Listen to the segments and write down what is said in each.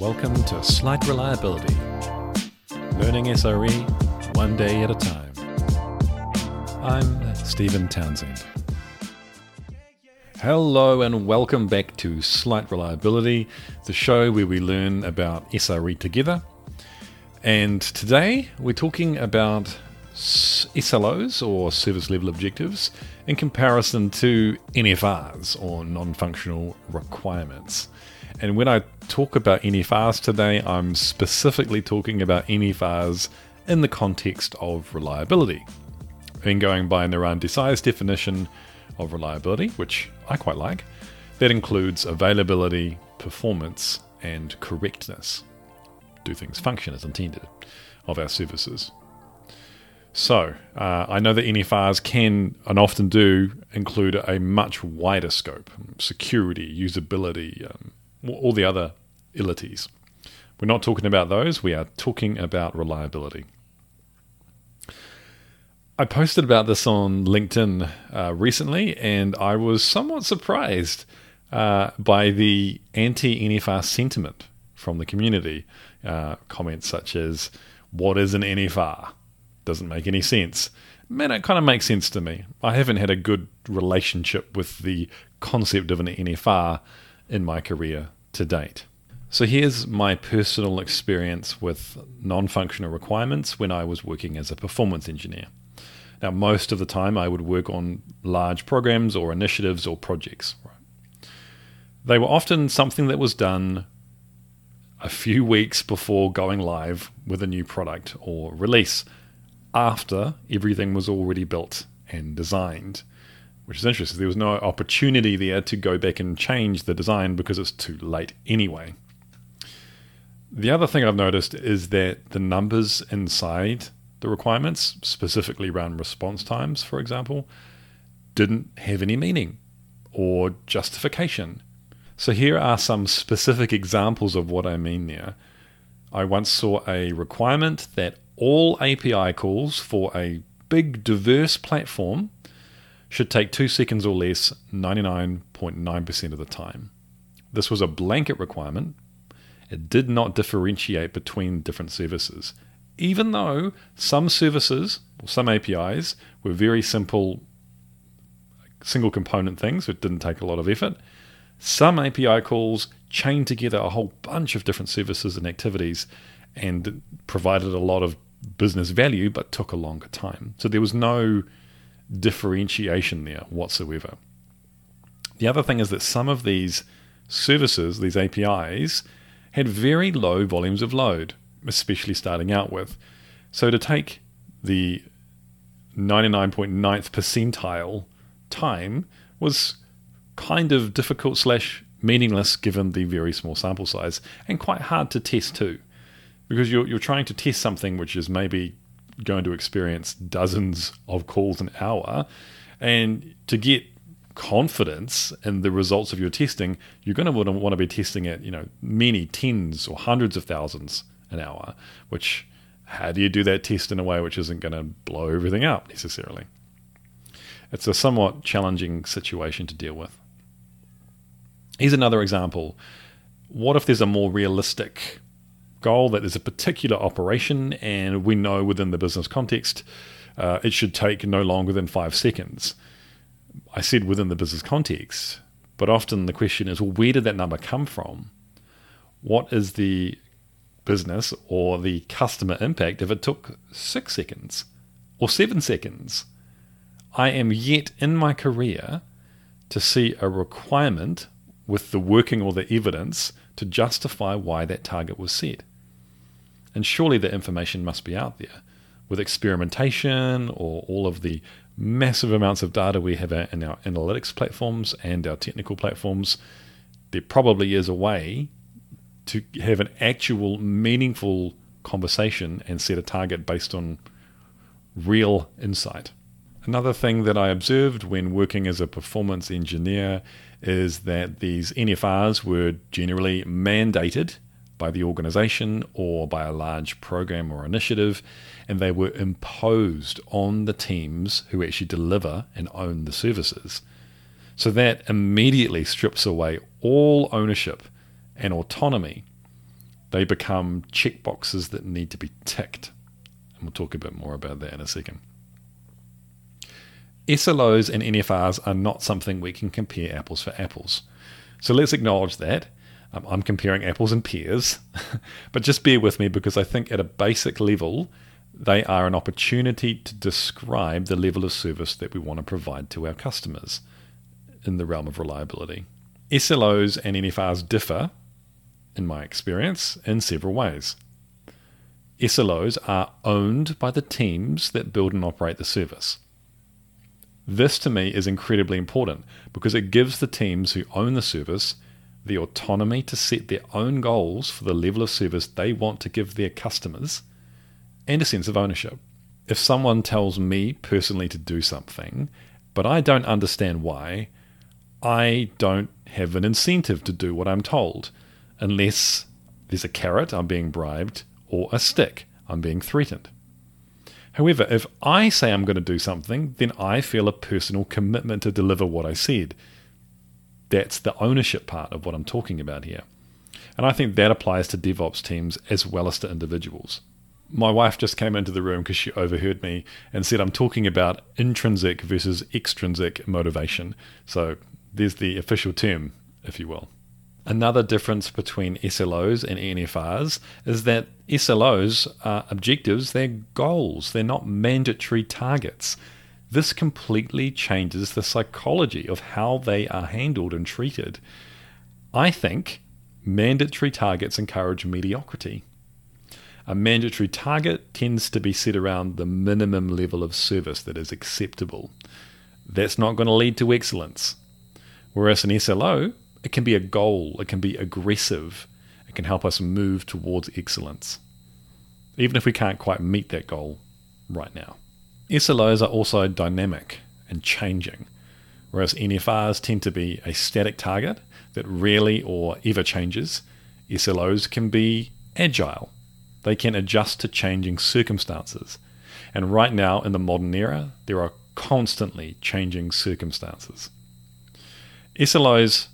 Welcome to Slight Reliability, learning SRE one day at a time. I'm Stephen Townsend. Hello, and welcome back to Slight Reliability, the show where we learn about SRE together. And today we're talking about SLOs or service level objectives in comparison to NFRs or non functional requirements. And when I talk about NFRs today, I'm specifically talking about NFRs in the context of reliability. And going by Narayan Desai's definition of reliability, which I quite like, that includes availability, performance, and correctness. Do things function as intended of our services? So, uh, I know that NFRs can and often do include a much wider scope security, usability, um, all the other illities. We're not talking about those, we are talking about reliability. I posted about this on LinkedIn uh, recently, and I was somewhat surprised uh, by the anti NFR sentiment from the community. Uh, comments such as, What is an NFR? Doesn't make any sense. Man, it kind of makes sense to me. I haven't had a good relationship with the concept of an NFR in my career to date. So here's my personal experience with non functional requirements when I was working as a performance engineer. Now, most of the time, I would work on large programs or initiatives or projects. Right? They were often something that was done a few weeks before going live with a new product or release, after everything was already built and designed which is interesting. There was no opportunity there to go back and change the design because it's too late anyway. The other thing I've noticed is that the numbers inside the requirements, specifically around response times, for example, didn't have any meaning or justification. So here are some specific examples of what I mean there. I once saw a requirement that all API calls for a big, diverse platform should take two seconds or less 99.9% of the time. This was a blanket requirement. It did not differentiate between different services, even though some services or some APIs were very simple single component things, it didn't take a lot of effort. Some API calls chained together a whole bunch of different services and activities and provided a lot of business value but took a longer time. So there was no differentiation there whatsoever. The other thing is that some of these services, these APIs, had very low volumes of load, especially starting out with. So to take the 99.9th percentile time was kind of difficult slash meaningless given the very small sample size and quite hard to test too because you're, you're trying to test something which is maybe going to experience dozens of calls an hour. And to get confidence in the results of your testing, you're going to want to be testing at you know many tens or hundreds of thousands an hour. Which how do you do that test in a way which isn't going to blow everything up necessarily? It's a somewhat challenging situation to deal with. Here's another example. What if there's a more realistic goal that there's a particular operation, and we know within the business context uh, it should take no longer than five seconds. I said within the business context, but often the question is, well, where did that number come from? What is the business or the customer impact if it took six seconds or seven seconds? I am yet in my career to see a requirement with the working or the evidence to justify why that target was set. And surely the information must be out there with experimentation or all of the massive amounts of data we have in our analytics platforms and our technical platforms. There probably is a way to have an actual meaningful conversation and set a target based on real insight. Another thing that I observed when working as a performance engineer is that these NFRs were generally mandated by the organization or by a large program or initiative, and they were imposed on the teams who actually deliver and own the services. So that immediately strips away all ownership and autonomy They become checkboxes that need to be ticked. And we'll talk a bit more about that in a second. SLOs and NFRs are not something we can compare apples for apples. So let's acknowledge that. Um, I'm comparing apples and pears, but just bear with me because I think at a basic level, they are an opportunity to describe the level of service that we want to provide to our customers in the realm of reliability. SLOs and NFRs differ, in my experience, in several ways. SLOs are owned by the teams that build and operate the service. This to me is incredibly important because it gives the teams who own the service the autonomy to set their own goals for the level of service they want to give their customers and a sense of ownership. If someone tells me personally to do something, but I don't understand why, I don't have an incentive to do what I'm told unless there's a carrot, I'm being bribed, or a stick, I'm being threatened. However, if I say I'm going to do something, then I feel a personal commitment to deliver what I said. That's the ownership part of what I'm talking about here. And I think that applies to DevOps teams as well as to individuals. My wife just came into the room because she overheard me and said I'm talking about intrinsic versus extrinsic motivation. So there's the official term, if you will. Another difference between SLOs and NFRs is that SLOs are objectives, they're goals, they're not mandatory targets. This completely changes the psychology of how they are handled and treated. I think mandatory targets encourage mediocrity. A mandatory target tends to be set around the minimum level of service that is acceptable. That's not going to lead to excellence. Whereas an SLO it can be a goal, it can be aggressive, it can help us move towards excellence, even if we can't quite meet that goal right now. SLOs are also dynamic and changing, whereas NFRs tend to be a static target that rarely or ever changes. SLOs can be agile, they can adjust to changing circumstances. And right now, in the modern era, there are constantly changing circumstances. SLOs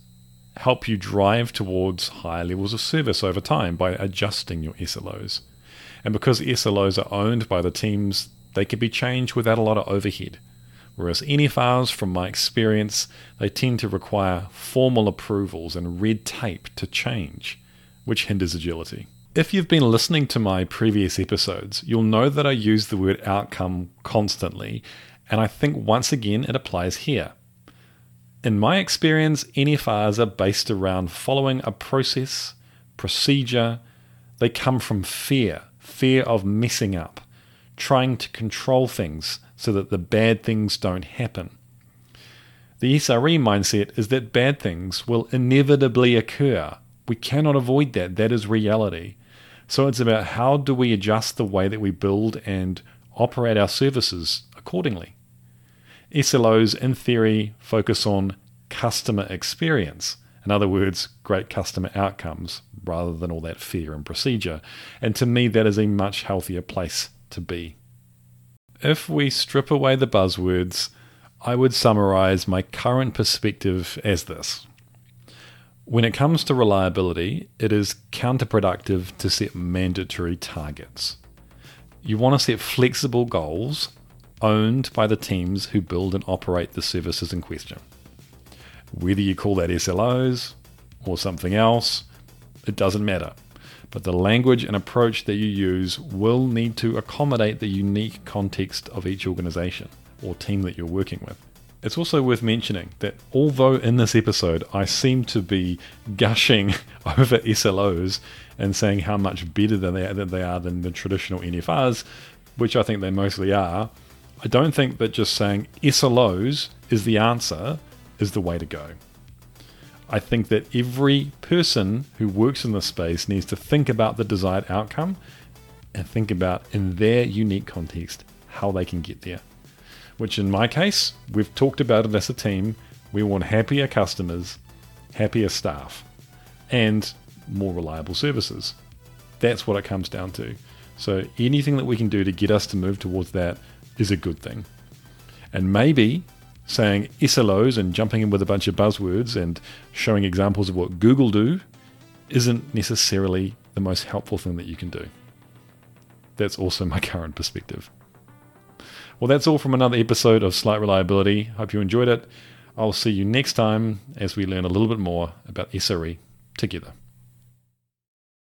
help you drive towards higher levels of service over time by adjusting your SLOs. And because SLOs are owned by the teams, they can be changed without a lot of overhead. Whereas NFRs, from my experience, they tend to require formal approvals and red tape to change, which hinders agility. If you've been listening to my previous episodes, you'll know that I use the word outcome constantly, and I think once again it applies here. In my experience, NFRs are based around following a process, procedure. They come from fear fear of messing up, trying to control things so that the bad things don't happen. The SRE mindset is that bad things will inevitably occur. We cannot avoid that. That is reality. So it's about how do we adjust the way that we build and operate our services accordingly. SLOs, in theory, focus on customer experience. In other words, great customer outcomes rather than all that fear and procedure. And to me, that is a much healthier place to be. If we strip away the buzzwords, I would summarize my current perspective as this. When it comes to reliability, it is counterproductive to set mandatory targets. You want to set flexible goals owned by the teams who build and operate the services in question. Whether you call that SLOs or something else, it doesn't matter. But the language and approach that you use will need to accommodate the unique context of each organization or team that you're working with. It's also worth mentioning that although in this episode I seem to be gushing over SLOs and saying how much better than they, they are than the traditional NFRs, which I think they mostly are, I don't think that just saying SLOs is the answer is the way to go. I think that every person who works in this space needs to think about the desired outcome and think about, in their unique context, how they can get there. Which, in my case, we've talked about it as a team. We want happier customers, happier staff, and more reliable services. That's what it comes down to. So, anything that we can do to get us to move towards that is a good thing. And maybe saying SLOs and jumping in with a bunch of buzzwords and showing examples of what Google do isn't necessarily the most helpful thing that you can do. That's also my current perspective. Well, that's all from another episode of Slight Reliability. Hope you enjoyed it. I'll see you next time as we learn a little bit more about SRE together.